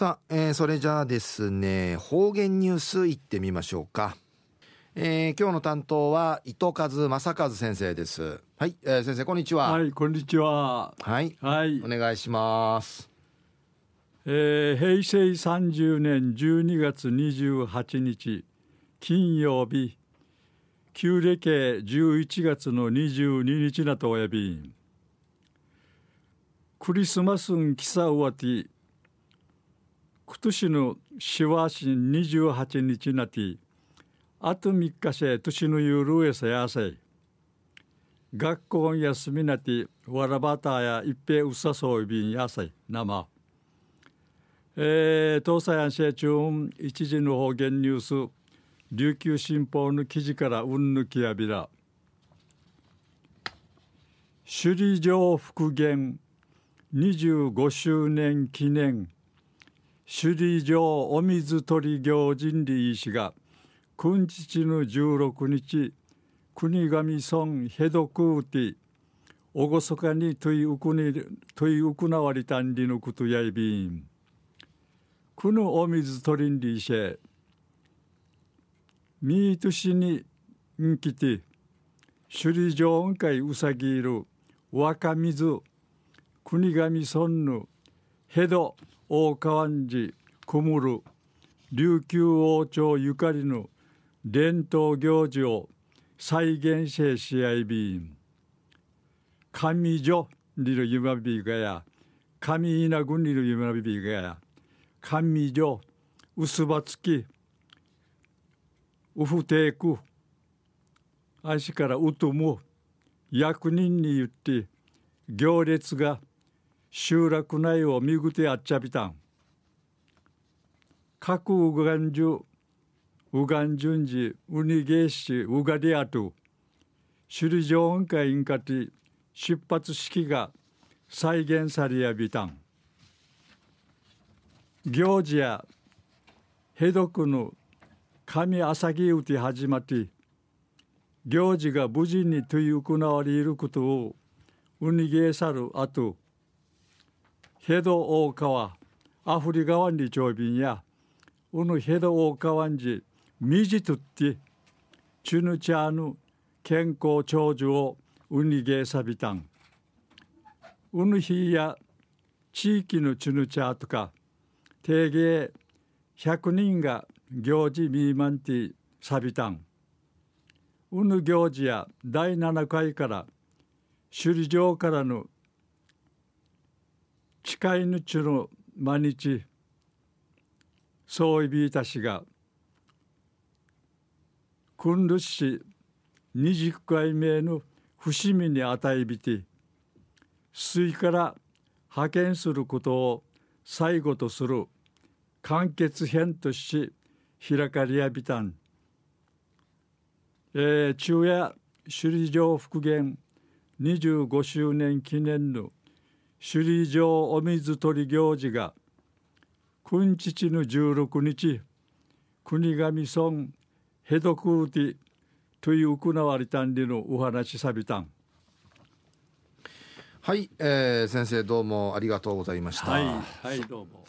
さあ、えー、それじゃあですね方言ニュースいってみましょうか、えー、今日の担当は伊藤和正和先生です。はい、えー、先生こんにちは。はいこんにちは。はいはい。お願いします。えー、平成30年12月28日金曜日旧暦11月の22日なとおやび。クリスマスンキサウワティ今年のシワシン28日なてあと3日せ年のゆるえさやせ。い学校休みなてわらばたや一平うさそういびんやさい生。えー、東西安社中一時の方言ニュース。琉球新報の記事からうんぬきやびら。首里城復元25周年記念。首里城お水取り行人理医師が君父の16日国神村ヘドクーティおごそかに問いうくに問いうくなわりたんりのことやいびん。このお水取りんりいしえミートシにんきて首里城んかいうさぎいる若水国神村のヘド大川寺小室琉球王朝ゆかりの伝統行事を再現しし合いびん神女にるゆまびがや神稲軍にるゆまびがや神女薄葉付きウフテーク足からうとむ役人に言って行列が集落内を見ぐてあっちゃびたん。各ウガンジュウガンジュンジウニゲーシウガリアト首里城音会インカティ出発式が再現されやびたん。行事やヘドクの神朝木うて始まって行事が無事にという行われることをうにげさるあとヘド大川アフリ川に長便やうぬヘド大川んじみじとってチュヌチャーヌ健康長寿をうにげさびたんうぬひや地域のチュヌチャーとか定芸100人が行事ミーマンティサビタン。うぬ行事や第7回から首里城からの誓いぬちの毎日そういびいたしが君るし20回目の伏見に与えびて水から派遣することを最後とする完結編とし開かれやびたん、えー、昼夜首里城復元25周年記念の首里城お水取り行事が君父の16日国神村ヘドクーティという行われたんでのお話さびたん。はい、えー、先生どうもありがとうございました。はい、はい、どうも